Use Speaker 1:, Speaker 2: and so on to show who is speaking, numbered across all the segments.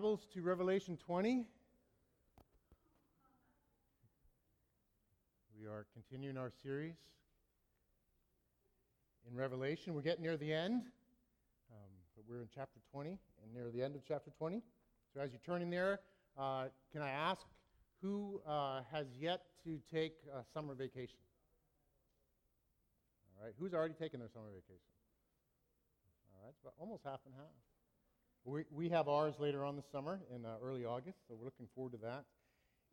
Speaker 1: Bibles to Revelation 20. We are continuing our series in Revelation. We're getting near the end, um, but we're in chapter 20 and near the end of chapter 20. So as you turn in there, uh, can I ask who uh, has yet to take a summer vacation? All right, who's already taken their summer vacation? All right, it's about almost half and half. We, we have ours later on this summer in uh, early August, so we're looking forward to that.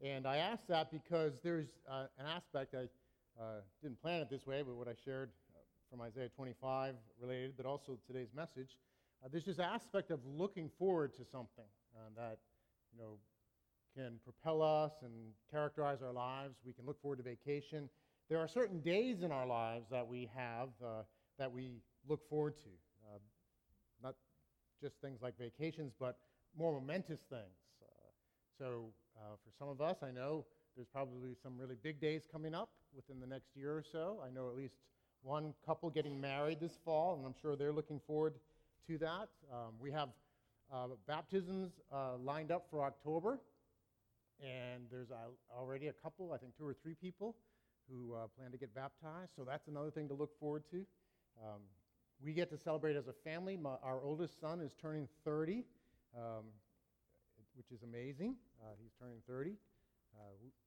Speaker 1: And I ask that because there's uh, an aspect, I uh, didn't plan it this way, but what I shared uh, from Isaiah 25 related, but also today's message, uh, there's this aspect of looking forward to something uh, that, you know, can propel us and characterize our lives. We can look forward to vacation. There are certain days in our lives that we have that we look forward to. Just things like vacations, but more momentous things. Uh, so, uh, for some of us, I know there's probably some really big days coming up within the next year or so. I know at least one couple getting married this fall, and I'm sure they're looking forward to that. Um, we have uh, baptisms uh, lined up for October, and there's already a couple, I think two or three people, who uh, plan to get baptized. So that's another thing to look forward to. Um, we get to celebrate as a family. My, our oldest son is turning 30, um, which is amazing. Uh, he's turning 30. Uh,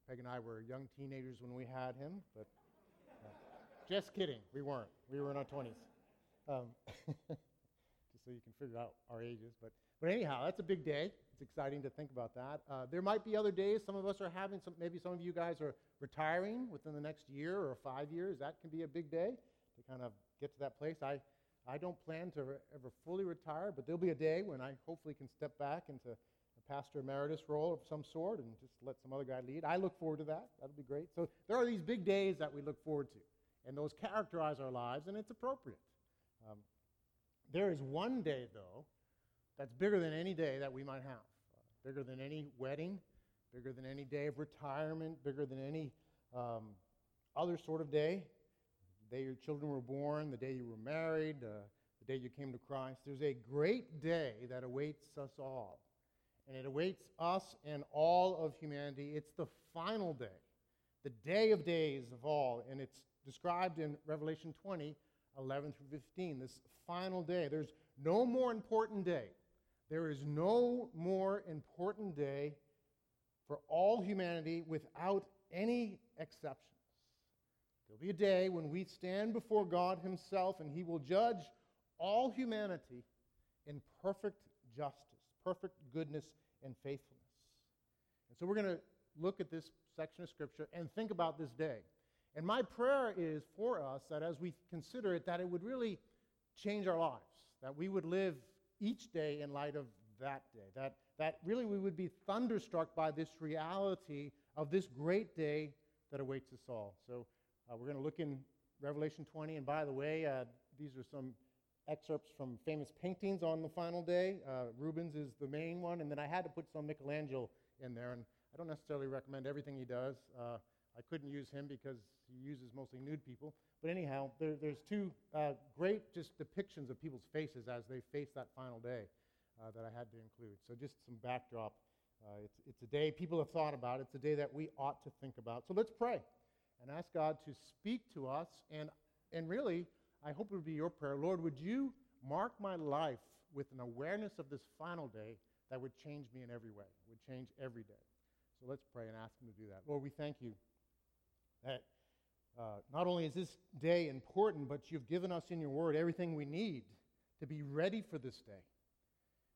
Speaker 1: Peg and I were young teenagers when we had him, but uh, just kidding. We weren't. We were in our 20s. Um, just so you can figure out our ages. But, but anyhow, that's a big day. It's exciting to think about that. Uh, there might be other days. Some of us are having some, maybe some of you guys are retiring within the next year or five years. That can be a big day to kind of get to that place. I, I don't plan to ever fully retire, but there'll be a day when I hopefully can step back into a pastor emeritus role of some sort and just let some other guy lead. I look forward to that. That'll be great. So there are these big days that we look forward to, and those characterize our lives, and it's appropriate. Um, there is one day, though, that's bigger than any day that we might have, uh, bigger than any wedding, bigger than any day of retirement, bigger than any um, other sort of day day your children were born, the day you were married, uh, the day you came to Christ. There's a great day that awaits us all. And it awaits us and all of humanity. It's the final day, the day of days of all. And it's described in Revelation 20, 11 through 15, this final day. There's no more important day. There is no more important day for all humanity without any exception. There'll be a day when we stand before God Himself and He will judge all humanity in perfect justice, perfect goodness, and faithfulness. And so we're going to look at this section of Scripture and think about this day. And my prayer is for us that as we consider it, that it would really change our lives, that we would live each day in light of that day, that, that really we would be thunderstruck by this reality of this great day that awaits us all. So uh, we're going to look in Revelation 20. And by the way, uh, these are some excerpts from famous paintings on the final day. Uh, Rubens is the main one. And then I had to put some Michelangelo in there. And I don't necessarily recommend everything he does. Uh, I couldn't use him because he uses mostly nude people. But anyhow, there, there's two uh, great just depictions of people's faces as they face that final day uh, that I had to include. So just some backdrop. it's, it's a day people have thought about. It's a day that we ought to think about. So let's pray and ask God to speak to us. And, and really, I hope it would be your prayer. Lord, would you mark my life with an awareness of this final day that would change me in every way, would change every day. So let's pray and ask Him to do that. Lord, we thank you that uh, not only is this day important, but you've given us in your word everything we need to be ready for this day,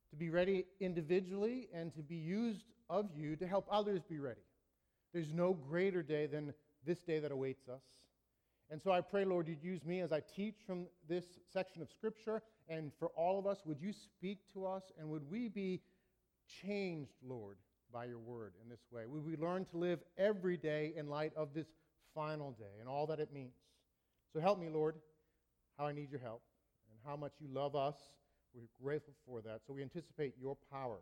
Speaker 1: to be ready individually and to be used of you to help others be ready. There's no greater day than this day that awaits us. And so I pray, Lord, you'd use me as I teach from this section of Scripture. And for all of us, would you speak to us and would we be changed, Lord, by your word in this way? Would we learn to live every day in light of this final day and all that it means? So help me, Lord, how I need your help and how much you love us. We're grateful for that. So we anticipate your power,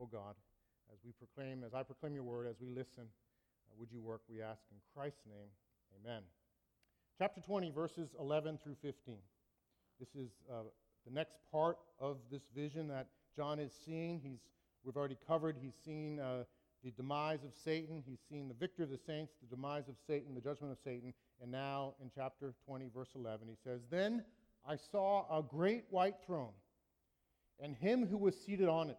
Speaker 1: oh God, as we proclaim, as I proclaim your word, as we listen would you work, we ask in Christ's name. Amen. Chapter 20, verses 11 through 15. This is uh, the next part of this vision that John is seeing. He's we've already covered. He's seen uh, the demise of Satan, he's seen the victory of the saints, the demise of Satan, the judgment of Satan. And now in chapter 20, verse 11, he says, Then I saw a great white throne, and him who was seated on it.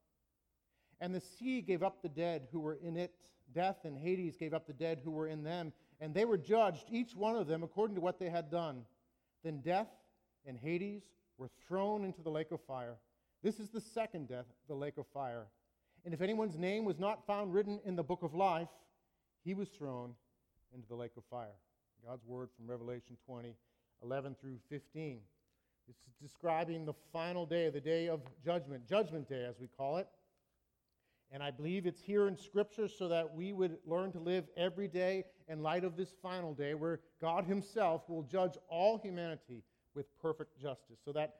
Speaker 1: And the sea gave up the dead who were in it. Death and Hades gave up the dead who were in them. And they were judged, each one of them, according to what they had done. Then death and Hades were thrown into the lake of fire. This is the second death, the lake of fire. And if anyone's name was not found written in the book of life, he was thrown into the lake of fire. God's word from Revelation 20, 11 through 15. It's describing the final day, the day of judgment, Judgment Day, as we call it. And I believe it's here in Scripture so that we would learn to live every day in light of this final day where God Himself will judge all humanity with perfect justice. So that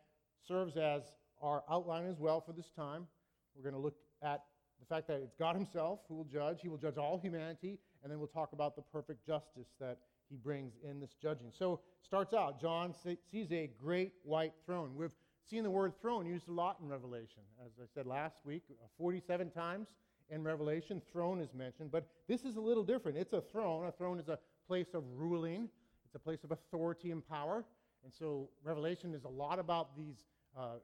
Speaker 1: serves as our outline as well for this time. We're going to look at the fact that it's God Himself who will judge. He will judge all humanity, and then we'll talk about the perfect justice that He brings in this judging. So, starts out, John sees a great white throne. We've seen the word throne used a lot in Revelation. As I said last week, uh, 47 times in Revelation, throne is mentioned, but this is a little different. It's a throne. A throne is a place of ruling, it's a place of authority and power. And so, Revelation is a lot about these uh,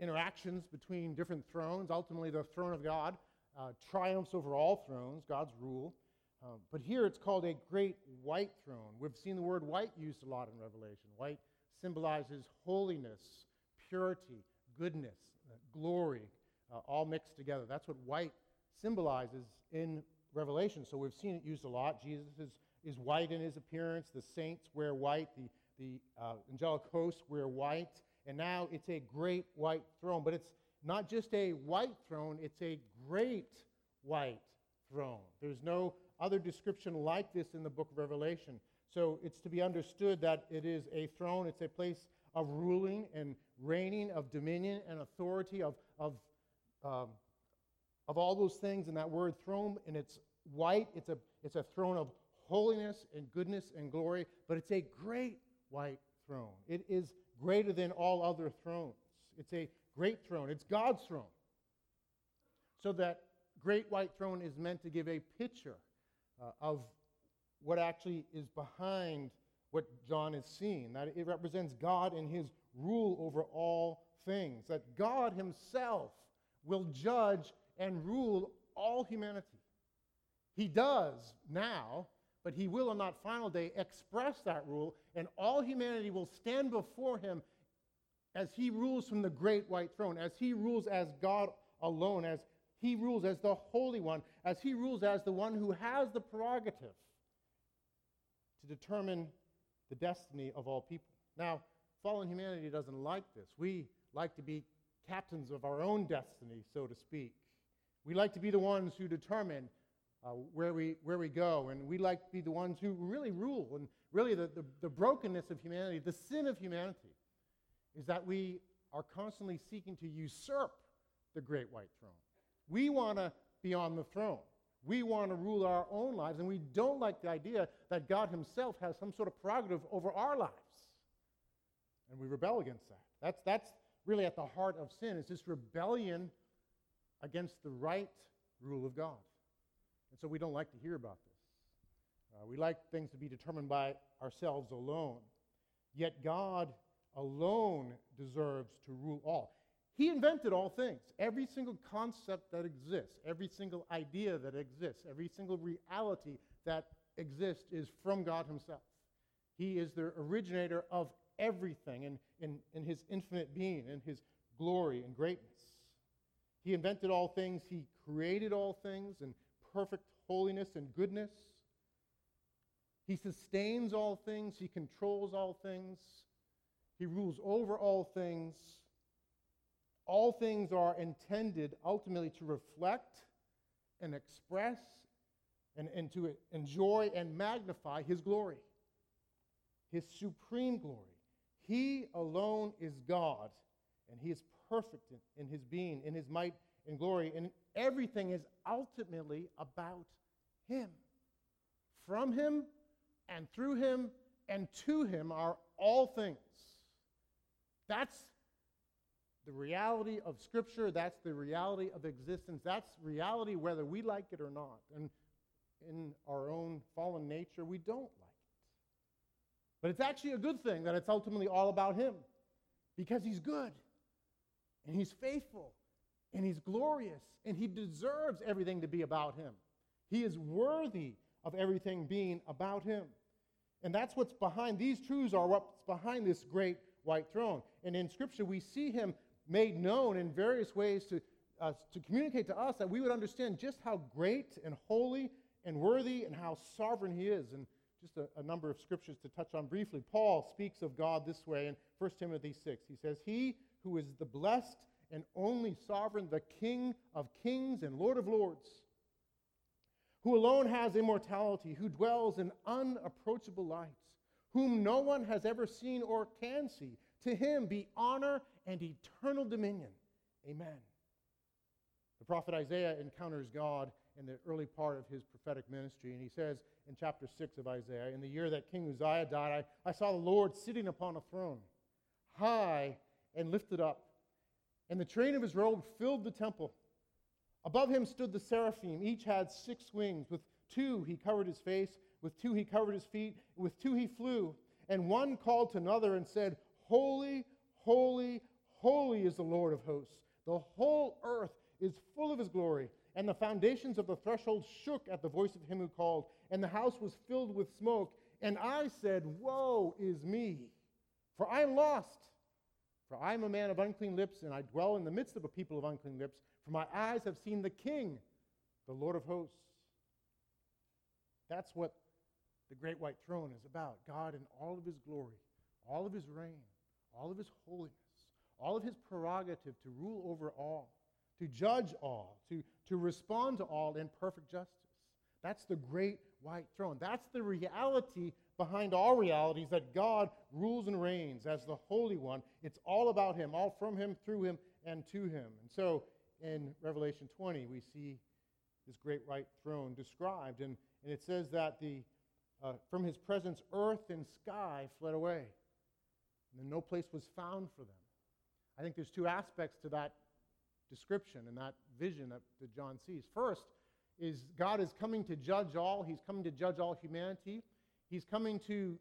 Speaker 1: interactions between different thrones. Ultimately, the throne of God uh, triumphs over all thrones, God's rule. Um, but here it's called a great white throne. We've seen the word white used a lot in Revelation. White symbolizes holiness, purity, goodness, glory, uh, all mixed together. That's what white symbolizes in Revelation. So we've seen it used a lot. Jesus is, is white in his appearance. The saints wear white. The, the uh, angelic hosts wear white. And now it's a great white throne. But it's not just a white throne, it's a great white throne. There's no other description like this in the book of Revelation. So it's to be understood that it is a throne, it's a place of ruling and reigning, of dominion and authority, of, of, um, of all those things. And that word throne, and it's white, it's a, it's a throne of holiness and goodness and glory, but it's a great white throne. It is greater than all other thrones. It's a great throne. It's God's throne. So that great white throne is meant to give a picture uh, of what actually is behind what John is seeing. That it represents God in his rule over all things. That God himself will judge and rule all humanity. He does now, but he will on that final day express that rule, and all humanity will stand before him as he rules from the great white throne, as he rules as God alone, as he rules as the Holy One, as he rules as the one who has the prerogative to determine the destiny of all people. Now, fallen humanity doesn't like this. We like to be captains of our own destiny, so to speak. We like to be the ones who determine uh, where, we, where we go, and we like to be the ones who really rule. And really, the, the, the brokenness of humanity, the sin of humanity, is that we are constantly seeking to usurp the great white throne. We want to be on the throne. We want to rule our own lives, and we don't like the idea that God Himself has some sort of prerogative over our lives. And we rebel against that. That's, that's really at the heart of sin, is this rebellion against the right rule of God. And so we don't like to hear about this. Uh, we like things to be determined by ourselves alone. Yet God alone deserves to rule all. He invented all things. Every single concept that exists, every single idea that exists, every single reality that exists is from God Himself. He is the originator of everything in, in, in His infinite being, in His glory and greatness. He invented all things, He created all things in perfect holiness and goodness. He sustains all things, He controls all things. He rules over all things. All things are intended ultimately to reflect and express and, and to enjoy and magnify his glory, his supreme glory. He alone is God, and he is perfect in, in his being, in his might and glory, and everything is ultimately about him. From him and through him and to him are all things. That's the reality of Scripture. That's the reality of existence. That's reality whether we like it or not. And in our own fallen nature, we don't like. But it's actually a good thing that it's ultimately all about Him because He's good and He's faithful and He's glorious and He deserves everything to be about Him. He is worthy of everything being about Him. And that's what's behind, these truths are what's behind this great white throne. And in Scripture, we see Him made known in various ways to, uh, to communicate to us that we would understand just how great and holy and worthy and how sovereign He is. And just a, a number of scriptures to touch on briefly. Paul speaks of God this way in 1 Timothy 6. He says, He who is the blessed and only sovereign, the King of kings and Lord of lords, who alone has immortality, who dwells in unapproachable lights, whom no one has ever seen or can see. To him be honor and eternal dominion. Amen. The prophet Isaiah encounters God in the early part of his prophetic ministry, and he says in chapter 6 of Isaiah, In the year that King Uzziah died, I, I saw the Lord sitting upon a throne, high and lifted up, and the train of his robe filled the temple. Above him stood the seraphim. Each had six wings. With two he covered his face, with two he covered his feet, with two he flew. And one called to another and said, Holy, holy, holy is the Lord of hosts. The whole earth is full of his glory. And the foundations of the threshold shook at the voice of him who called, and the house was filled with smoke. And I said, Woe is me, for I am lost. For I am a man of unclean lips, and I dwell in the midst of a people of unclean lips. For my eyes have seen the King, the Lord of hosts. That's what the great white throne is about God in all of his glory, all of his reign, all of his holiness, all of his prerogative to rule over all, to judge all, to, to respond to all in perfect justice. That's the great white throne. That's the reality behind all realities that God rules and reigns as the Holy One. It's all about Him, all from Him, through Him, and to Him. And so in Revelation 20, we see this great white throne described. And, and it says that the, uh, from His presence, earth and sky fled away. And no place was found for them. I think there's two aspects to that description and that vision that, that John sees. First, is God is coming to judge all. He's coming to judge all humanity. He's coming to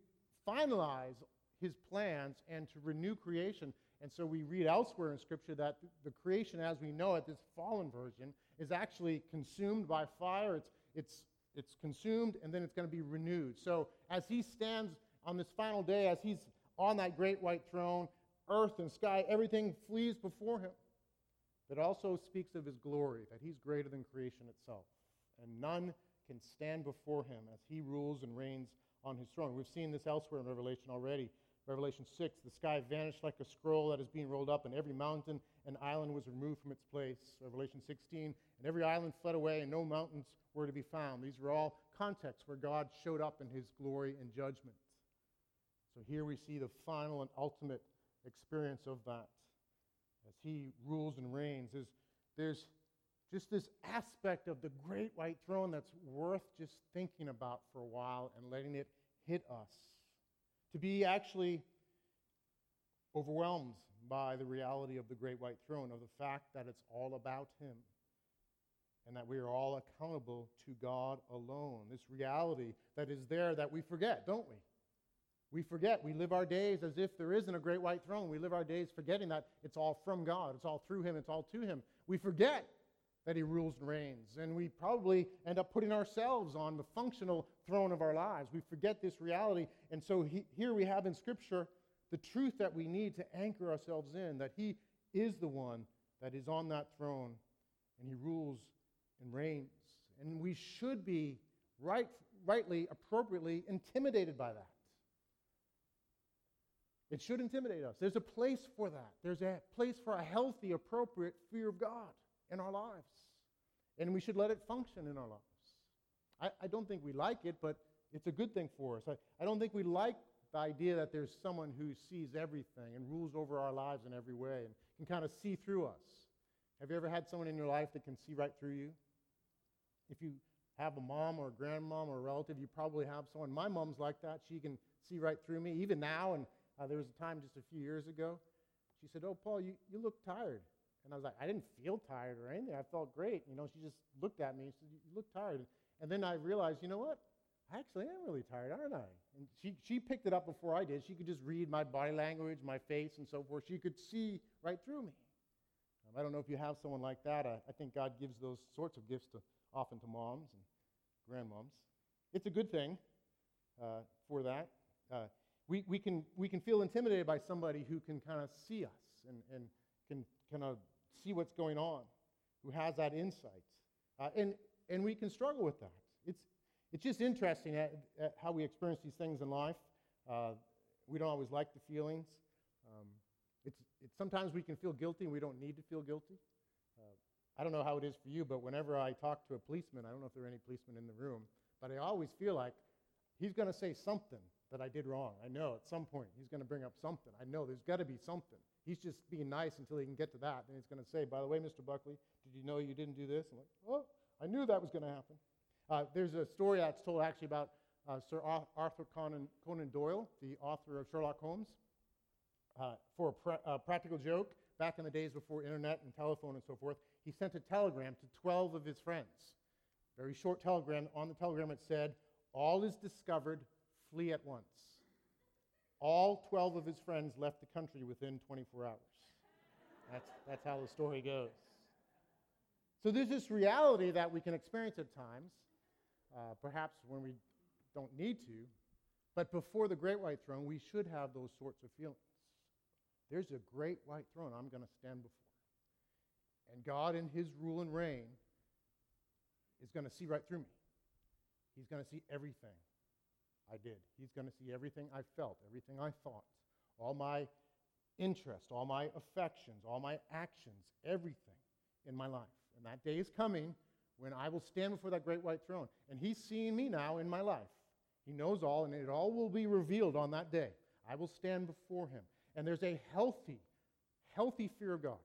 Speaker 1: finalize his plans and to renew creation. And so we read elsewhere in Scripture that the creation as we know it, this fallen version, is actually consumed by fire. It's, it's, it's consumed and then it's going to be renewed. So as he stands on this final day, as he's on that great white throne, earth and sky, everything flees before him. That also speaks of his glory, that he's greater than creation itself and none can stand before him as he rules and reigns on his throne. We've seen this elsewhere in Revelation already. Revelation 6, the sky vanished like a scroll that is being rolled up, and every mountain and island was removed from its place. Revelation 16, and every island fled away, and no mountains were to be found. These were all contexts where God showed up in his glory and judgment. So here we see the final and ultimate experience of that as he rules and reigns. There's, there's just this aspect of the great white throne that's worth just thinking about for a while and letting it hit us. To be actually overwhelmed by the reality of the great white throne, of the fact that it's all about Him, and that we are all accountable to God alone. This reality that is there that we forget, don't we? We forget. We live our days as if there isn't a great white throne. We live our days forgetting that it's all from God, it's all through Him, it's all to Him. We forget that he rules and reigns. And we probably end up putting ourselves on the functional throne of our lives. We forget this reality. And so he, here we have in Scripture the truth that we need to anchor ourselves in that he is the one that is on that throne and he rules and reigns. And we should be right, rightly, appropriately intimidated by that. It should intimidate us. There's a place for that. There's a place for a healthy, appropriate fear of God in our lives. And we should let it function in our lives. I, I don't think we like it, but it's a good thing for us. I, I don't think we like the idea that there's someone who sees everything and rules over our lives in every way and can kind of see through us. Have you ever had someone in your life that can see right through you? If you have a mom or a grandmom or a relative, you probably have someone. My mom's like that. She can see right through me, even now. And uh, there was a time just a few years ago. She said, Oh, Paul, you, you look tired. And I was like, I didn't feel tired or anything. I felt great. You know, she just looked at me and said, You look tired. And then I realized, you know what? I actually am really tired, aren't I? And she, she picked it up before I did. She could just read my body language, my face, and so forth. She could see right through me. Um, I don't know if you have someone like that. I, I think God gives those sorts of gifts to, often to moms and grandmoms. It's a good thing uh, for that. Uh, we, we, can, we can feel intimidated by somebody who can kind of see us and, and can kind of see what's going on, who has that insight. Uh, and, and we can struggle with that. It's, it's just interesting at, at how we experience these things in life. Uh, we don't always like the feelings. Um, it's, it's, sometimes we can feel guilty and we don't need to feel guilty. Uh, I don't know how it is for you, but whenever I talk to a policeman, I don't know if there are any policemen in the room, but I always feel like he's going to say something that I did wrong. I know at some point he's going to bring up something. I know there's got to be something. He's just being nice until he can get to that. Then he's going to say, by the way, Mr. Buckley, did you know you didn't do this? I'm like, oh, I knew that was going to happen. Uh, there's a story that's told actually about uh, Sir Arthur Conan, Conan, Doyle, the author of Sherlock Holmes. Uh, for a pra- practical joke, back in the days before internet and telephone and so forth, he sent a telegram to 12 of his friends. Very short telegram. On the telegram, it said, All is discovered, flee at once. All 12 of his friends left the country within 24 hours. That's, that's how the story goes. So there's this reality that we can experience at times, uh, perhaps when we don't need to, but before the great white throne, we should have those sorts of feelings. There's a great white throne I'm going to stand before. And God, in his rule and reign, is going to see right through me. He's going to see everything I did. He's going to see everything I felt, everything I thought, all my interest, all my affections, all my actions, everything in my life. And that day is coming when I will stand before that great white throne. And He's seeing me now in my life. He knows all, and it all will be revealed on that day. I will stand before Him. And there's a healthy, healthy fear of God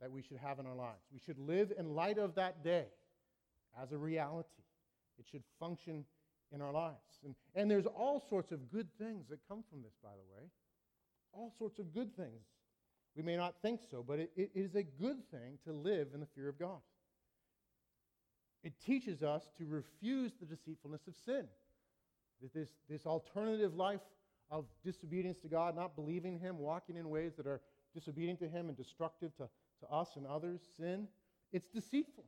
Speaker 1: that we should have in our lives. We should live in light of that day as a reality. It should function in our lives. And, and there's all sorts of good things that come from this, by the way. All sorts of good things. We may not think so, but it, it is a good thing to live in the fear of God. It teaches us to refuse the deceitfulness of sin. This, this alternative life of disobedience to God, not believing Him, walking in ways that are disobedient to Him and destructive to, to us and others, sin, it's deceitful.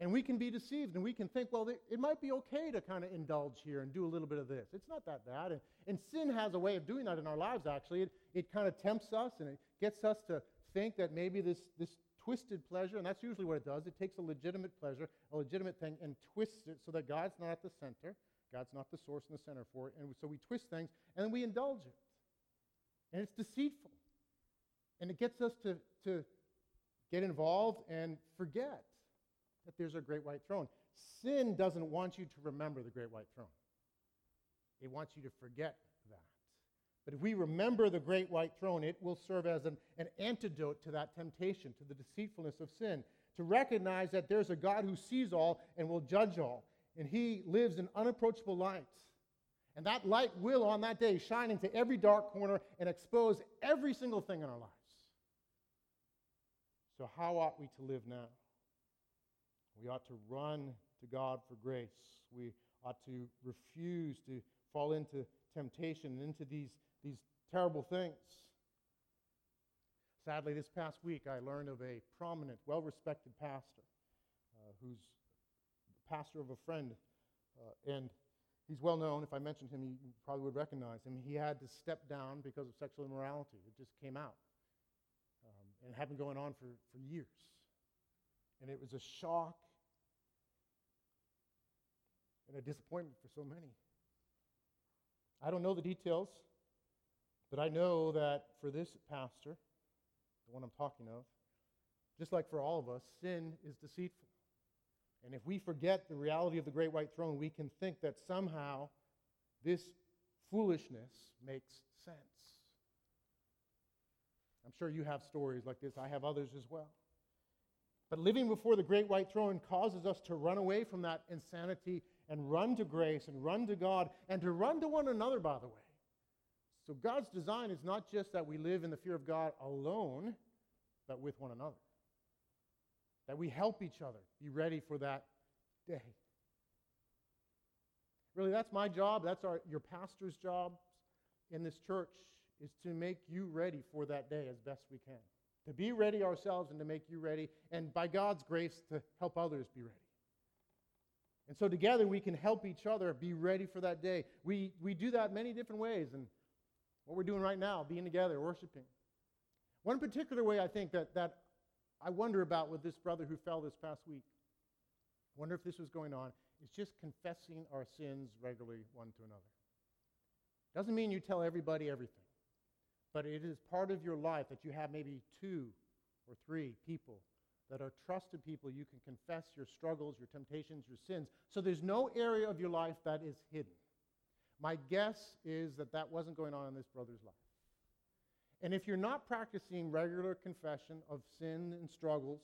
Speaker 1: And we can be deceived and we can think, well, it might be okay to kind of indulge here and do a little bit of this. It's not that bad. And, and sin has a way of doing that in our lives, actually. It, it kind of tempts us and it gets us to think that maybe this, this twisted pleasure, and that's usually what it does, it takes a legitimate pleasure, a legitimate thing, and twists it so that God's not at the center. God's not the source and the center for it. And so we twist things and then we indulge it. And it's deceitful. And it gets us to, to get involved and forget that there's a great white throne. Sin doesn't want you to remember the great white throne, it wants you to forget that. But if we remember the great white throne, it will serve as an, an antidote to that temptation, to the deceitfulness of sin, to recognize that there's a God who sees all and will judge all, and he lives in unapproachable light. And that light will, on that day, shine into every dark corner and expose every single thing in our lives. So, how ought we to live now? We ought to run to God for grace. We ought to refuse to fall into temptation and into these, these terrible things. Sadly, this past week, I learned of a prominent, well respected pastor uh, who's the pastor of a friend. Uh, and he's well known. If I mentioned him, you probably would recognize him. He had to step down because of sexual immorality. It just came out. Um, and it had been going on for, for years. And it was a shock and a disappointment for so many. I don't know the details, but I know that for this pastor, the one I'm talking of, just like for all of us, sin is deceitful. And if we forget the reality of the great white throne, we can think that somehow this foolishness makes sense. I'm sure you have stories like this. I have others as well. But living before the great white throne causes us to run away from that insanity and run to grace and run to God and to run to one another, by the way. So God's design is not just that we live in the fear of God alone, but with one another. That we help each other be ready for that day. Really, that's my job. That's our, your pastor's job in this church is to make you ready for that day as best we can. To be ready ourselves and to make you ready, and by God's grace, to help others be ready. And so together we can help each other be ready for that day. We, we do that many different ways, and what we're doing right now, being together, worshiping. One particular way I think that, that I wonder about with this brother who fell this past week, I wonder if this was going on, is just confessing our sins regularly one to another. Doesn't mean you tell everybody everything, but it is part of your life that you have maybe two or three people that are trusted people you can confess your struggles, your temptations, your sins. So there's no area of your life that is hidden. My guess is that that wasn't going on in this brother's life. And if you're not practicing regular confession of sin and struggles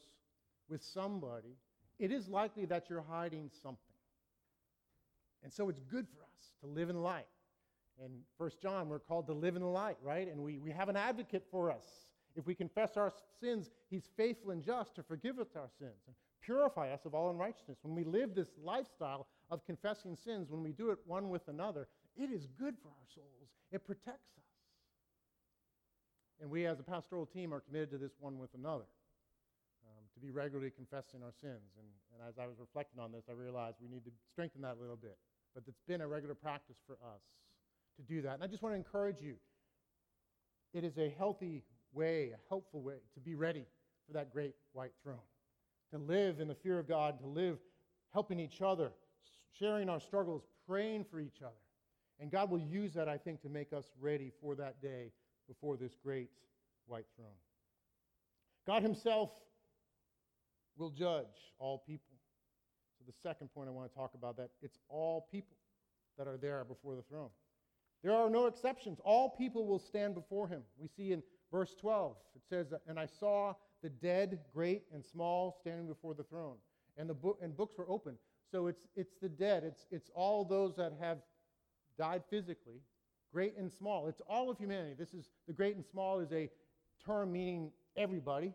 Speaker 1: with somebody, it is likely that you're hiding something. And so it's good for us to live in light. In 1 John, we're called to live in the light, right? And we, we have an advocate for us. If we confess our sins, he's faithful and just to forgive us our sins and purify us of all unrighteousness. When we live this lifestyle of confessing sins, when we do it one with another, it is good for our souls. It protects us. And we, as a pastoral team, are committed to this one with another, um, to be regularly confessing our sins. And, and as I was reflecting on this, I realized we need to strengthen that a little bit. But it's been a regular practice for us to do that. And I just want to encourage you it is a healthy way, a helpful way to be ready for that great white throne, to live in the fear of God, to live helping each other, sharing our struggles, praying for each other. And God will use that, I think, to make us ready for that day before this great white throne. God Himself will judge all people. So, the second point I want to talk about that it's all people that are there before the throne. There are no exceptions. All people will stand before Him. We see in verse 12, it says, And I saw the dead, great and small, standing before the throne. And the book and books were open. So it's, it's the dead. It's, it's all those that have died physically, great and small. It's all of humanity. This is the great and small is a term meaning everybody,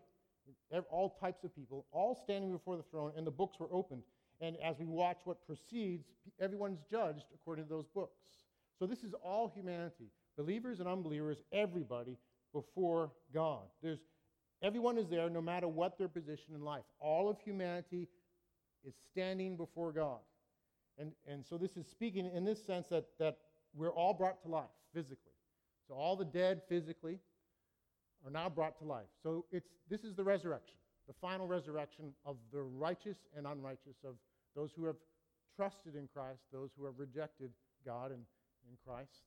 Speaker 1: all types of people, all standing before the throne, and the books were opened. And as we watch what proceeds, everyone's judged according to those books. So this is all humanity, believers and unbelievers, everybody before God. There's everyone is there no matter what their position in life. All of humanity is standing before God. And, and so this is speaking in this sense that, that we're all brought to life physically. So all the dead physically are now brought to life. So it's, this is the resurrection, the final resurrection of the righteous and unrighteous, of those who have trusted in Christ, those who have rejected God and in Christ,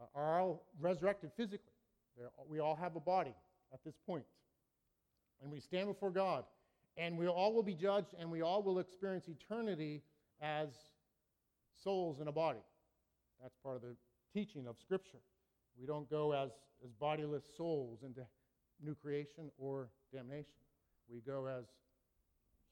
Speaker 1: uh, are all resurrected physically. They're, we all have a body at this point. And we stand before God. And we all will be judged, and we all will experience eternity as souls in a body. That's part of the teaching of Scripture. We don't go as, as bodiless souls into new creation or damnation. We go as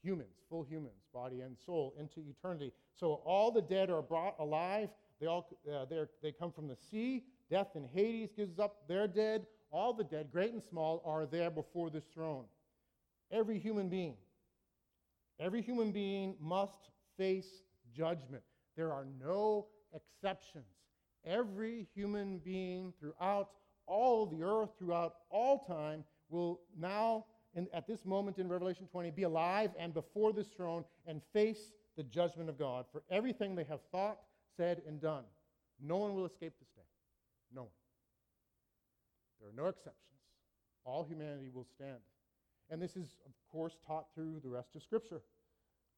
Speaker 1: humans, full humans, body and soul, into eternity. So all the dead are brought alive. They all uh, they come from the sea. Death and Hades gives up their dead. All the dead, great and small, are there before this throne. Every human being, every human being must face judgment. There are no exceptions. Every human being throughout all the earth, throughout all time, will now, in, at this moment in Revelation 20, be alive and before this throne and face the judgment of God for everything they have thought, said, and done. No one will escape this day. No one. There are no exceptions. All humanity will stand. And this is, of course, taught through the rest of Scripture.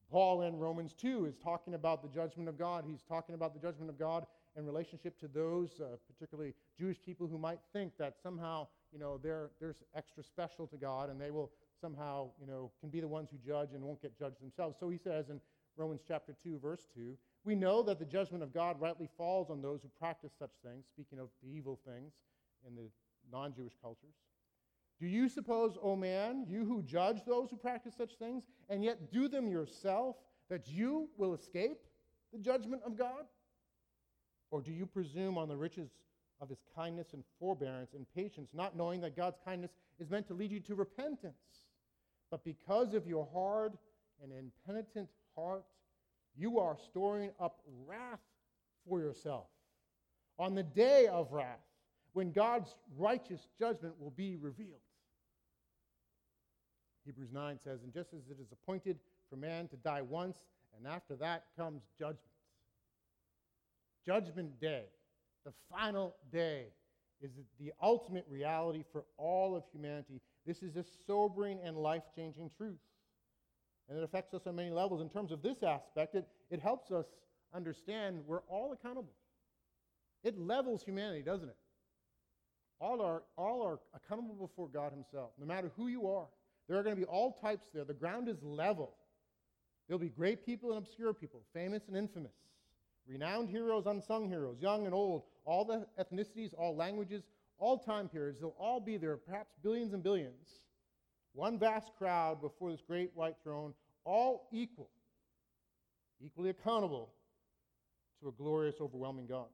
Speaker 1: Paul in Romans 2 is talking about the judgment of God. He's talking about the judgment of God in relationship to those, uh, particularly Jewish people, who might think that somehow, you know, they're, they're extra special to God and they will somehow, you know, can be the ones who judge and won't get judged themselves. So he says in Romans chapter 2, verse 2, we know that the judgment of God rightly falls on those who practice such things, speaking of the evil things in the non Jewish cultures. Do you suppose, O oh man, you who judge those who practice such things, and yet do them yourself, that you will escape the judgment of God? Or do you presume on the riches of his kindness and forbearance and patience, not knowing that God's kindness is meant to lead you to repentance? But because of your hard and impenitent heart, you are storing up wrath for yourself on the day of wrath when God's righteous judgment will be revealed. Hebrews 9 says, And just as it is appointed for man to die once, and after that comes judgment. Judgment day, the final day, is the ultimate reality for all of humanity. This is a sobering and life changing truth. And it affects us on many levels. In terms of this aspect, it, it helps us understand we're all accountable. It levels humanity, doesn't it? All are, all are accountable before God Himself, no matter who you are. There are going to be all types there. The ground is level. There'll be great people and obscure people, famous and infamous, renowned heroes, unsung heroes, young and old, all the ethnicities, all languages, all time periods. They'll all be there, perhaps billions and billions. One vast crowd before this great white throne, all equal, equally accountable to a glorious, overwhelming God.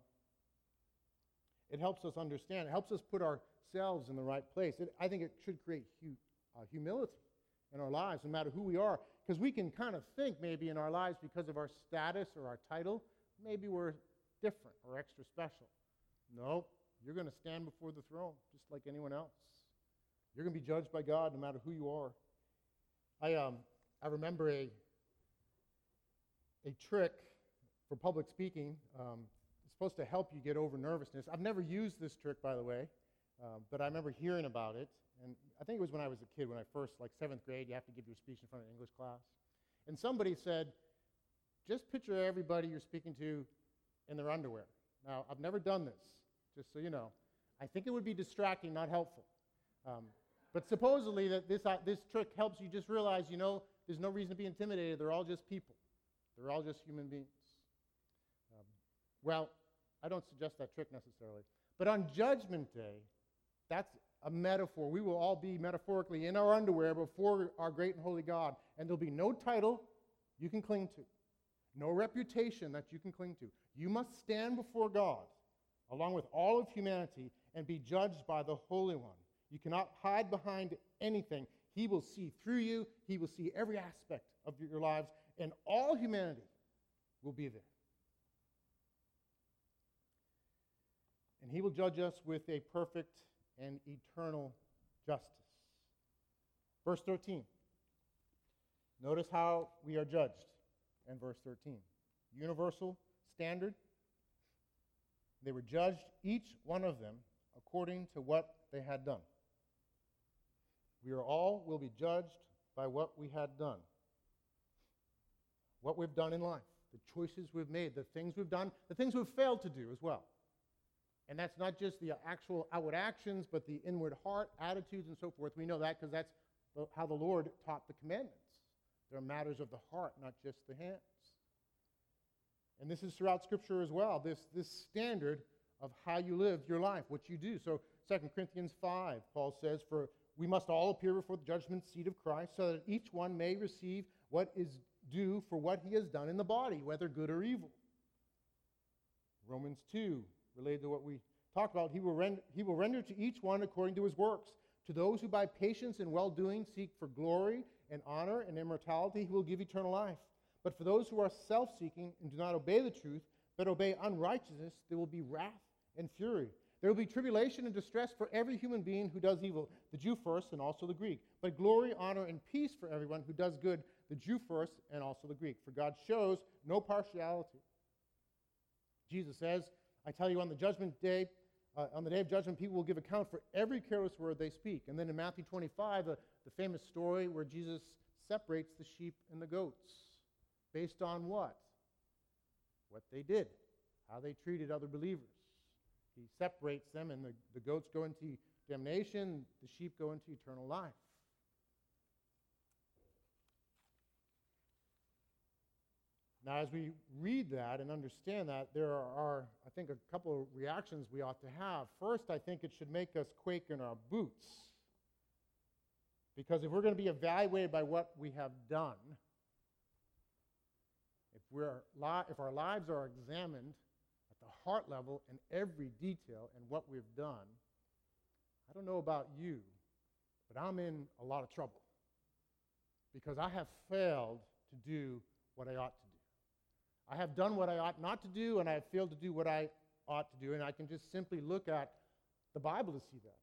Speaker 1: It helps us understand, it helps us put ourselves in the right place. It, I think it should create hu- uh, humility in our lives, no matter who we are. Because we can kind of think maybe in our lives because of our status or our title, maybe we're different or extra special. No, you're going to stand before the throne just like anyone else. You're going to be judged by God no matter who you are. I, um, I remember a, a trick for public speaking. Um, it's supposed to help you get over nervousness. I've never used this trick, by the way, uh, but I remember hearing about it. And I think it was when I was a kid, when I first, like seventh grade, you have to give your speech in front of an English class. And somebody said, just picture everybody you're speaking to in their underwear. Now, I've never done this, just so you know. I think it would be distracting, not helpful. Um, but supposedly that this, uh, this trick helps you just realize, you know, there's no reason to be intimidated. They're all just people. They're all just human beings. Um, well, I don't suggest that trick necessarily. But on Judgment Day, that's a metaphor. We will all be metaphorically in our underwear before our great and holy God, and there'll be no title you can cling to, no reputation that you can cling to. You must stand before God, along with all of humanity, and be judged by the Holy One. You cannot hide behind anything. He will see through you, He will see every aspect of your lives, and all humanity will be there. And He will judge us with a perfect and eternal justice. Verse 13. Notice how we are judged in verse 13. Universal standard. They were judged, each one of them, according to what they had done. We are all will be judged by what we had done. What we've done in life, the choices we've made, the things we've done, the things we've failed to do as well. And that's not just the actual outward actions, but the inward heart, attitudes, and so forth. We know that because that's how the Lord taught the commandments. They're matters of the heart, not just the hands. And this is throughout Scripture as well, this, this standard of how you live your life, what you do. So 2 Corinthians 5, Paul says, For we must all appear before the judgment seat of Christ, so that each one may receive what is due for what he has done in the body, whether good or evil. Romans 2, related to what we talked about, he will, render, he will render to each one according to his works. To those who by patience and well doing seek for glory and honor and immortality, he will give eternal life. But for those who are self seeking and do not obey the truth, but obey unrighteousness, there will be wrath and fury. There will be tribulation and distress for every human being who does evil, the Jew first and also the Greek. But glory, honor, and peace for everyone who does good, the Jew first and also the Greek. For God shows no partiality. Jesus says, I tell you, on the judgment day, uh, on the day of judgment, people will give account for every careless word they speak. And then in Matthew 25, the, the famous story where Jesus separates the sheep and the goats. Based on what? What they did, how they treated other believers. He separates them, and the, the goats go into damnation, the sheep go into eternal life. Now, as we read that and understand that, there are, I think, a couple of reactions we ought to have. First, I think it should make us quake in our boots. Because if we're going to be evaluated by what we have done, if, we're, if our lives are examined the heart level and every detail and what we've done, I don't know about you, but I'm in a lot of trouble because I have failed to do what I ought to do. I have done what I ought not to do, and I have failed to do what I ought to do, and I can just simply look at the Bible to see that.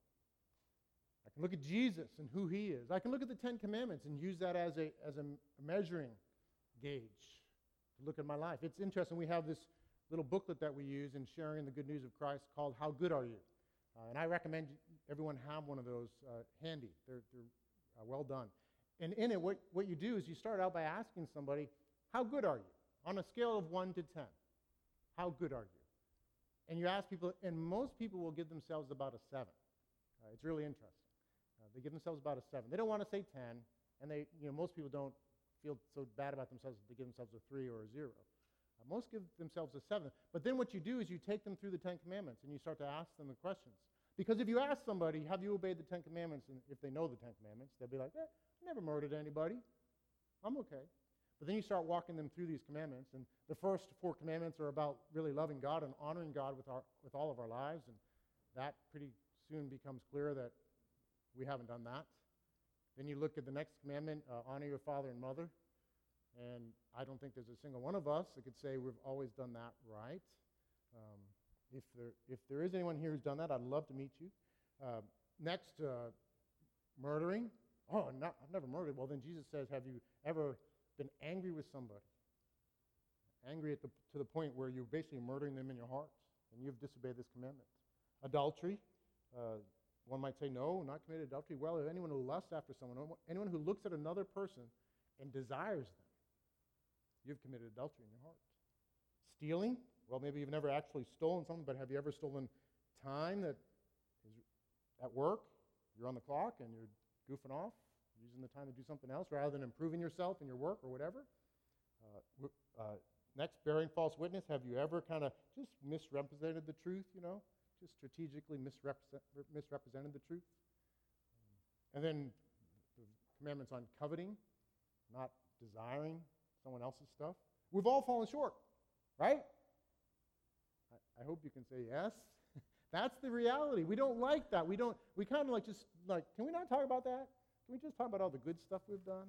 Speaker 1: I can look at Jesus and who he is. I can look at the Ten Commandments and use that as a, as a measuring gauge to look at my life. It's interesting. We have this little booklet that we use in sharing the good news of Christ called How Good Are You? Uh, and I recommend everyone have one of those uh, handy. They're, they're uh, well done. And in it, what, what you do is you start out by asking somebody, How good are you? On a scale of 1 to 10. How good are you? And you ask people, and most people will give themselves about a 7. Uh, it's really interesting. Uh, they give themselves about a 7. They don't want to say 10, and they, you know, most people don't feel so bad about themselves that they give themselves a 3 or a 0. Most give themselves a 7. But then what you do is you take them through the Ten Commandments and you start to ask them the questions. Because if you ask somebody, have you obeyed the Ten Commandments, and if they know the Ten Commandments, they'll be like, eh, I never murdered anybody. I'm okay. But then you start walking them through these commandments, and the first four commandments are about really loving God and honoring God with, our, with all of our lives, and that pretty soon becomes clear that we haven't done that. Then you look at the next commandment, uh, honor your father and mother, and I don't think there's a single one of us that could say we've always done that right. Um, if there, if there is anyone here who's done that, I'd love to meet you. Uh, next, uh, murdering. Oh, not, I've never murdered. Well, then Jesus says, Have you ever been angry with somebody? Angry the, to the point where you're basically murdering them in your heart and you've disobeyed this commandment. Adultery. Uh, one might say, No, not committed adultery. Well, if anyone who lusts after someone, anyone who looks at another person and desires them, you've committed adultery in your heart. Stealing. Well, maybe you've never actually stolen something, but have you ever stolen time that is at work? You're on the clock and you're goofing off, using the time to do something else rather than improving yourself in your work or whatever. Uh, uh, next, bearing false witness. Have you ever kind of just misrepresented the truth, you know? Just strategically misrepresent, misrepresented the truth? And then the commandments on coveting, not desiring someone else's stuff. We've all fallen short, right? I hope you can say yes. That's the reality. We don't like that. We don't, we kind of like just like, can we not talk about that? Can we just talk about all the good stuff we've done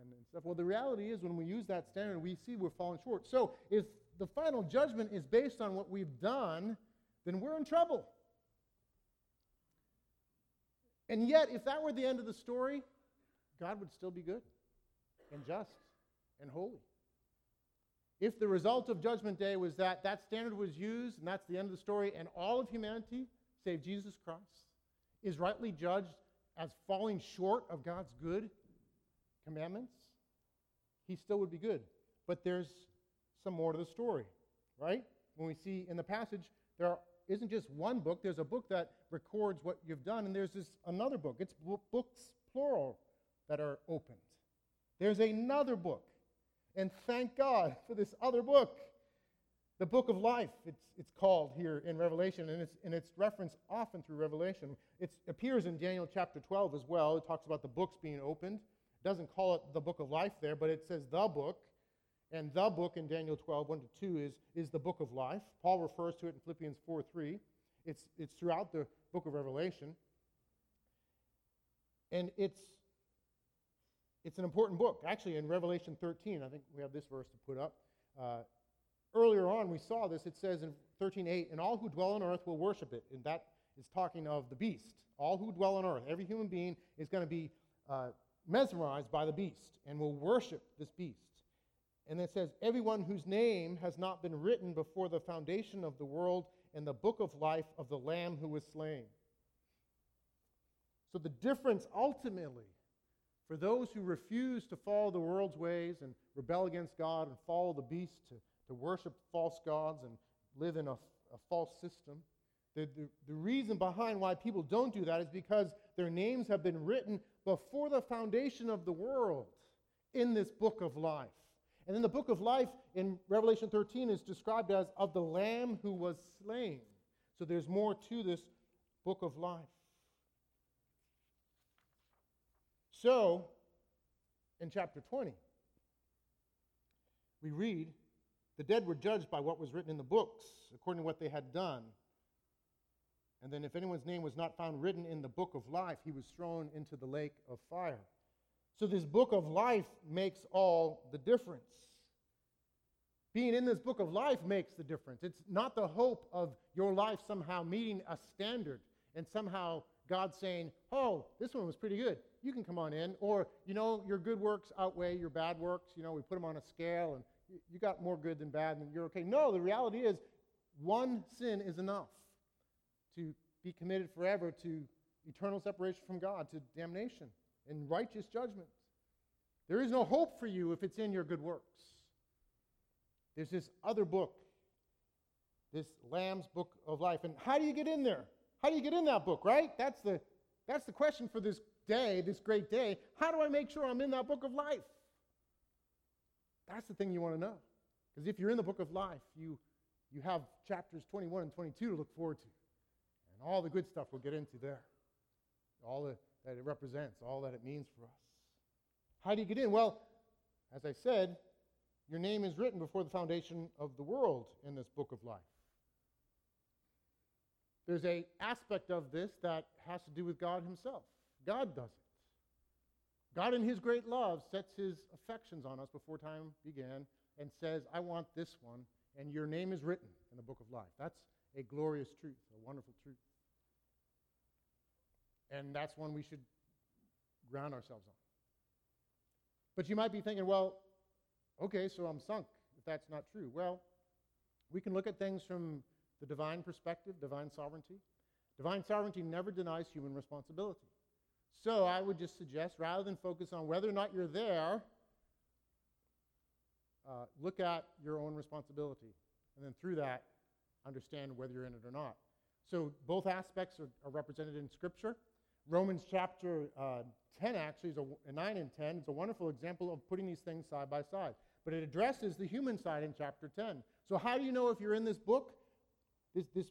Speaker 1: and, and stuff? Well, the reality is when we use that standard, we see we're falling short. So if the final judgment is based on what we've done, then we're in trouble. And yet, if that were the end of the story, God would still be good and just and holy. If the result of Judgment Day was that that standard was used and that's the end of the story, and all of humanity, save Jesus Christ, is rightly judged as falling short of God's good commandments, he still would be good. But there's some more to the story, right? When we see in the passage, there isn't just one book, there's a book that records what you've done, and there's this another book. It's books, plural, that are opened. There's another book and thank God for this other book, the book of life, it's, it's called here in Revelation, and it's, and it's referenced often through Revelation. It appears in Daniel chapter 12 as well. It talks about the books being opened. It doesn't call it the book of life there, but it says the book. And the book in Daniel 12, 1 to 2, is, is the book of life. Paul refers to it in Philippians 4 3. It's, it's throughout the book of Revelation. And it's it's an important book. Actually, in Revelation 13, I think we have this verse to put up. Uh, earlier on, we saw this. It says in 13:8, "And all who dwell on earth will worship it." And that is talking of the beast. All who dwell on earth, every human being is going to be uh, mesmerized by the beast and will worship this beast. And it says, "Everyone whose name has not been written before the foundation of the world in the book of life of the Lamb who was slain." So the difference ultimately for those who refuse to follow the world's ways and rebel against God and follow the beast to, to worship false gods and live in a, a false system, the, the, the reason behind why people don't do that is because their names have been written before the foundation of the world in this book of life. And then the book of life in Revelation 13 is described as of the Lamb who was slain. So there's more to this book of life. So, in chapter 20, we read the dead were judged by what was written in the books, according to what they had done. And then, if anyone's name was not found written in the book of life, he was thrown into the lake of fire. So, this book of life makes all the difference. Being in this book of life makes the difference. It's not the hope of your life somehow meeting a standard and somehow God saying, Oh, this one was pretty good. You can come on in. Or, you know, your good works outweigh your bad works. You know, we put them on a scale and you got more good than bad and you're okay. No, the reality is one sin is enough to be committed forever to eternal separation from God, to damnation and righteous judgment. There is no hope for you if it's in your good works. There's this other book, this Lamb's Book of Life. And how do you get in there? How do you get in that book, right? That's the, that's the question for this day, this great day. How do I make sure I'm in that book of life? That's the thing you want to know. Because if you're in the book of life, you, you have chapters 21 and 22 to look forward to. And all the good stuff we'll get into there. All the, that it represents, all that it means for us. How do you get in? Well, as I said, your name is written before the foundation of the world in this book of life. There's a aspect of this that has to do with God himself. God does it. God, in his great love, sets his affections on us before time began and says, I want this one, and your name is written in the book of life. That's a glorious truth, a wonderful truth. And that's one we should ground ourselves on. But you might be thinking, well, okay, so I'm sunk if that's not true. Well, we can look at things from the divine perspective, divine sovereignty. Divine sovereignty never denies human responsibility. So I would just suggest, rather than focus on whether or not you're there, uh, look at your own responsibility. And then through that, understand whether you're in it or not. So both aspects are, are represented in Scripture. Romans chapter uh, 10 actually is a, 9 and 10 It's a wonderful example of putting these things side by side. But it addresses the human side in chapter 10. So how do you know if you're in this book, this, this,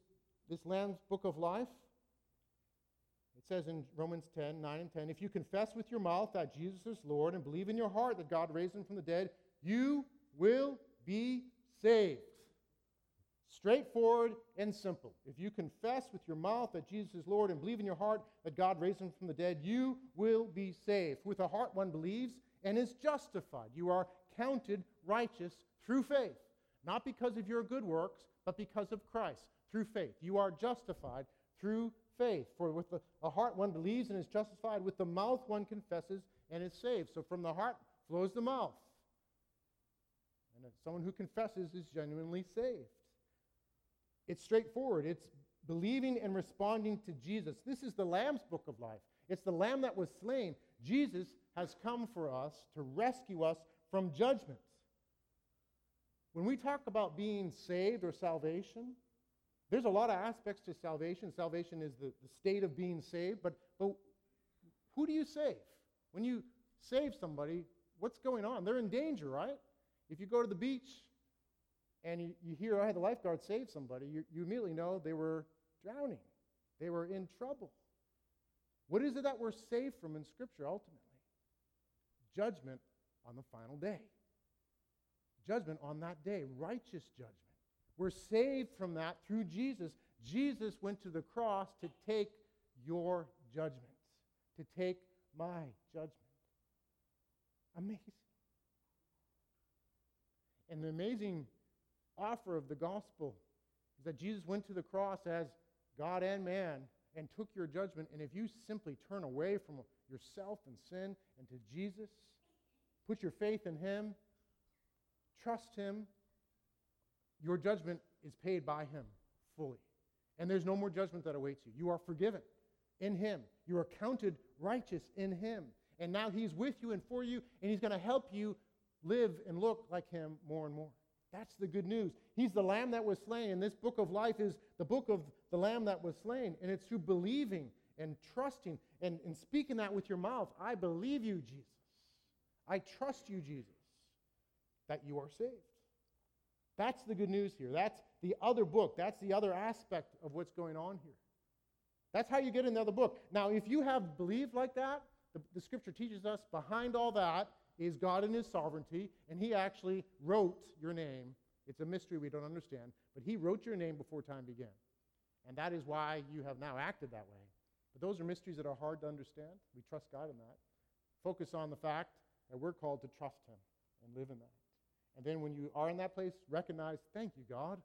Speaker 1: this Lamb's book of life? It says in Romans 10, 9 and 10, if you confess with your mouth that Jesus is Lord and believe in your heart that God raised him from the dead, you will be saved. Straightforward and simple. If you confess with your mouth that Jesus is Lord and believe in your heart that God raised him from the dead, you will be saved. With a heart one believes and is justified. You are counted righteous through faith, not because of your good works, but because of Christ, through faith. You are justified through faith. For with the, heart one believes and is justified, with the mouth one confesses and is saved. So from the heart flows the mouth. And someone who confesses is genuinely saved. It's straightforward. It's believing and responding to Jesus. This is the Lamb's book of life. It's the Lamb that was slain. Jesus has come for us to rescue us from judgment. When we talk about being saved or salvation, there's a lot of aspects to salvation. Salvation is the, the state of being saved, but, but who do you save? When you save somebody, what's going on? They're in danger, right? If you go to the beach and you, you hear, I had the lifeguard save somebody, you, you immediately know they were drowning, they were in trouble. What is it that we're saved from in Scripture ultimately? Judgment on the final day. Judgment on that day, righteous judgment. We're saved from that through Jesus. Jesus went to the cross to take your judgment, to take my judgment. Amazing. And the amazing offer of the gospel is that Jesus went to the cross as God and man and took your judgment. And if you simply turn away from yourself and sin and to Jesus, put your faith in Him, trust Him, your judgment is paid by Him fully. And there's no more judgment that awaits you. You are forgiven in Him, you are counted righteous in Him. And now He's with you and for you, and He's going to help you live and look like Him more and more. That's the good news. He's the Lamb that was slain, and this book of life is the book of the Lamb that was slain. And it's through believing and trusting and, and speaking that with your mouth. I believe you, Jesus. I trust you, Jesus. That you are saved. That's the good news here. That's the other book. That's the other aspect of what's going on here. That's how you get another book. Now, if you have believed like that, the, the scripture teaches us behind all that is God and his sovereignty, and he actually wrote your name. It's a mystery we don't understand, but he wrote your name before time began. And that is why you have now acted that way. But those are mysteries that are hard to understand. We trust God in that. Focus on the fact that we're called to trust him and live in that. And then when you are in that place, recognize, thank you, God,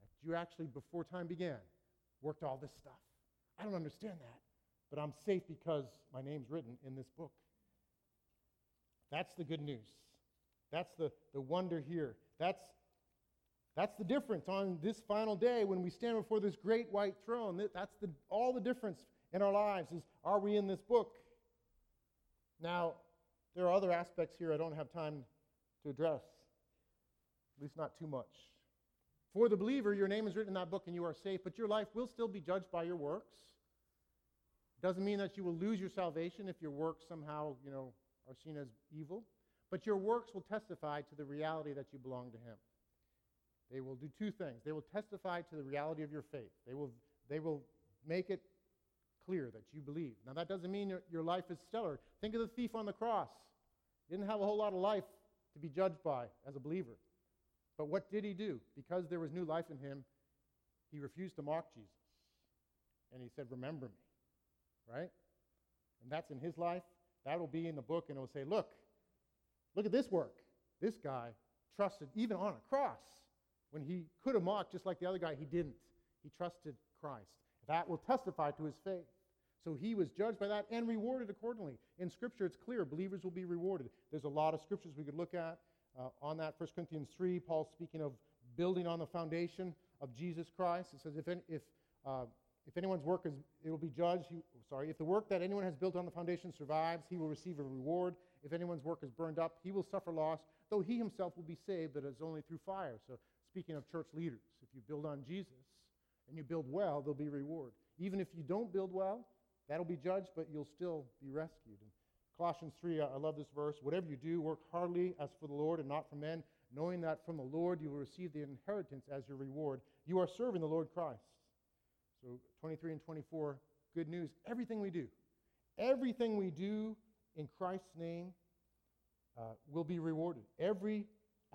Speaker 1: that you actually, before time began, worked all this stuff. I don't understand that, but I'm safe because my name's written in this book. That's the good news. That's the, the wonder here. That's, that's the difference on this final day when we stand before this great white throne. That's the, all the difference in our lives is are we in this book? Now, there are other aspects here I don't have time to address at least not too much. For the believer, your name is written in that book and you are safe, but your life will still be judged by your works. Doesn't mean that you will lose your salvation if your works somehow, you know, are seen as evil, but your works will testify to the reality that you belong to him. They will do two things. They will testify to the reality of your faith. They will, they will make it clear that you believe. Now, that doesn't mean your, your life is stellar. Think of the thief on the cross. He didn't have a whole lot of life to be judged by as a believer. But what did he do? Because there was new life in him, he refused to mock Jesus. And he said, Remember me. Right? And that's in his life. That'll be in the book, and it will say, Look, look at this work. This guy trusted, even on a cross, when he could have mocked just like the other guy, he didn't. He trusted Christ. That will testify to his faith. So he was judged by that and rewarded accordingly. In Scripture, it's clear believers will be rewarded. There's a lot of scriptures we could look at uh, on that. 1 Corinthians 3, Paul's speaking of building on the foundation of Jesus Christ. It says, if, any, if, uh, if anyone's work is, it will be judged. He, sorry, if the work that anyone has built on the foundation survives, he will receive a reward. If anyone's work is burned up, he will suffer loss, though he himself will be saved, but it's only through fire. So, speaking of church leaders, if you build on Jesus and you build well, there'll be reward. Even if you don't build well, that'll be judged, but you'll still be rescued. And Colossians 3, I love this verse. Whatever you do, work heartily as for the Lord and not for men, knowing that from the Lord you will receive the inheritance as your reward. You are serving the Lord Christ. So 23 and 24, good news. Everything we do, everything we do in Christ's name uh, will be rewarded. Every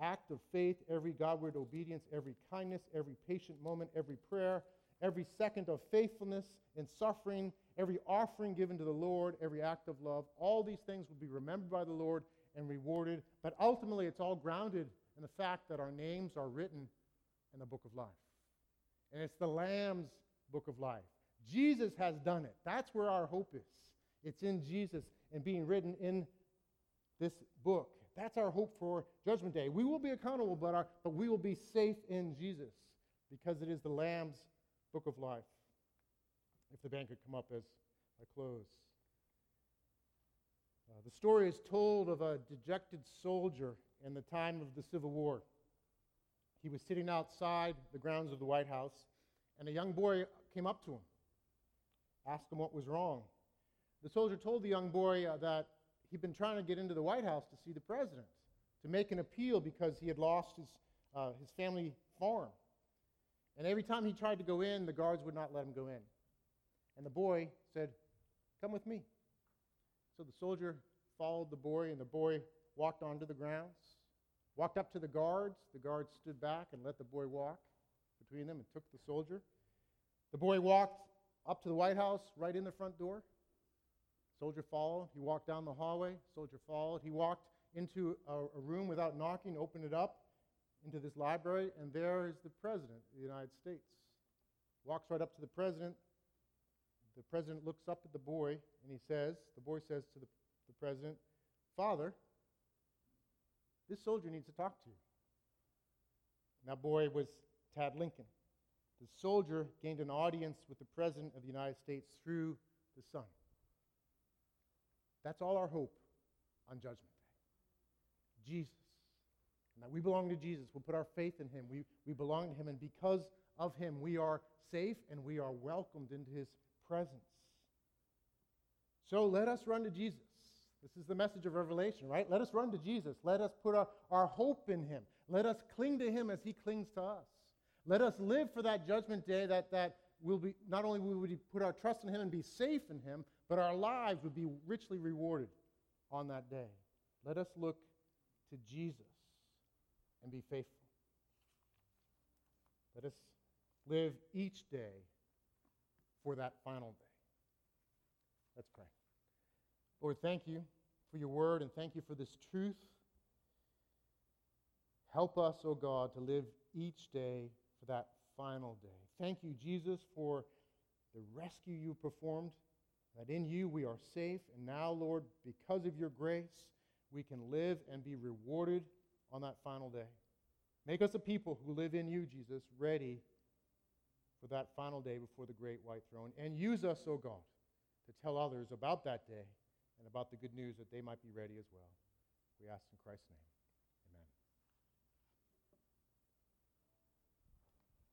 Speaker 1: act of faith, every Godward obedience, every kindness, every patient moment, every prayer, every second of faithfulness in suffering, every offering given to the Lord, every act of love, all these things will be remembered by the Lord and rewarded. But ultimately, it's all grounded in the fact that our names are written in the book of life. And it's the Lamb's book of life. Jesus has done it. That's where our hope is. It's in Jesus and being written in this book. That's our hope for Judgment Day. We will be accountable, but, our, but we will be safe in Jesus because it is the Lamb's book of life if the band could come up as I close. Uh, the story is told of a dejected soldier in the time of the Civil War. He was sitting outside the grounds of the White House, and a young boy came up to him, asked him what was wrong. The soldier told the young boy uh, that he'd been trying to get into the White House to see the president, to make an appeal because he had lost his, uh, his family farm. And every time he tried to go in, the guards would not let him go in. And the boy said, Come with me. So the soldier followed the boy, and the boy walked onto the grounds, walked up to the guards. The guards stood back and let the boy walk between them and took the soldier. The boy walked up to the White House, right in the front door. Soldier followed. He walked down the hallway. Soldier followed. He walked into a, a room without knocking, opened it up into this library, and there is the President of the United States. Walks right up to the President, the president looks up at the boy and he says, the boy says to the, the president, Father, this soldier needs to talk to you. And that boy was Tad Lincoln. The soldier gained an audience with the President of the United States through the Son. That's all our hope on Judgment Day. Jesus. And that we belong to Jesus. We'll put our faith in Him. We, we belong to Him. And because of Him, we are safe and we are welcomed into His presence. So let us run to Jesus. This is the message of Revelation, right? Let us run to Jesus. Let us put our, our hope in him. Let us cling to him as he clings to us. Let us live for that judgment day that, that will be not only will we put our trust in him and be safe in him, but our lives would be richly rewarded on that day. Let us look to Jesus and be faithful. Let us live each day for that final day. Let's pray. Lord, thank you for your word and thank you for this truth. Help us, O oh God, to live each day for that final day. Thank you, Jesus, for the rescue you performed, that in you we are safe. And now, Lord, because of your grace, we can live and be rewarded on that final day. Make us a people who live in you, Jesus, ready for that final day before the great white throne. And use us, O oh God, to tell others about that day and about the good news that they might be ready as well. We ask in Christ's name.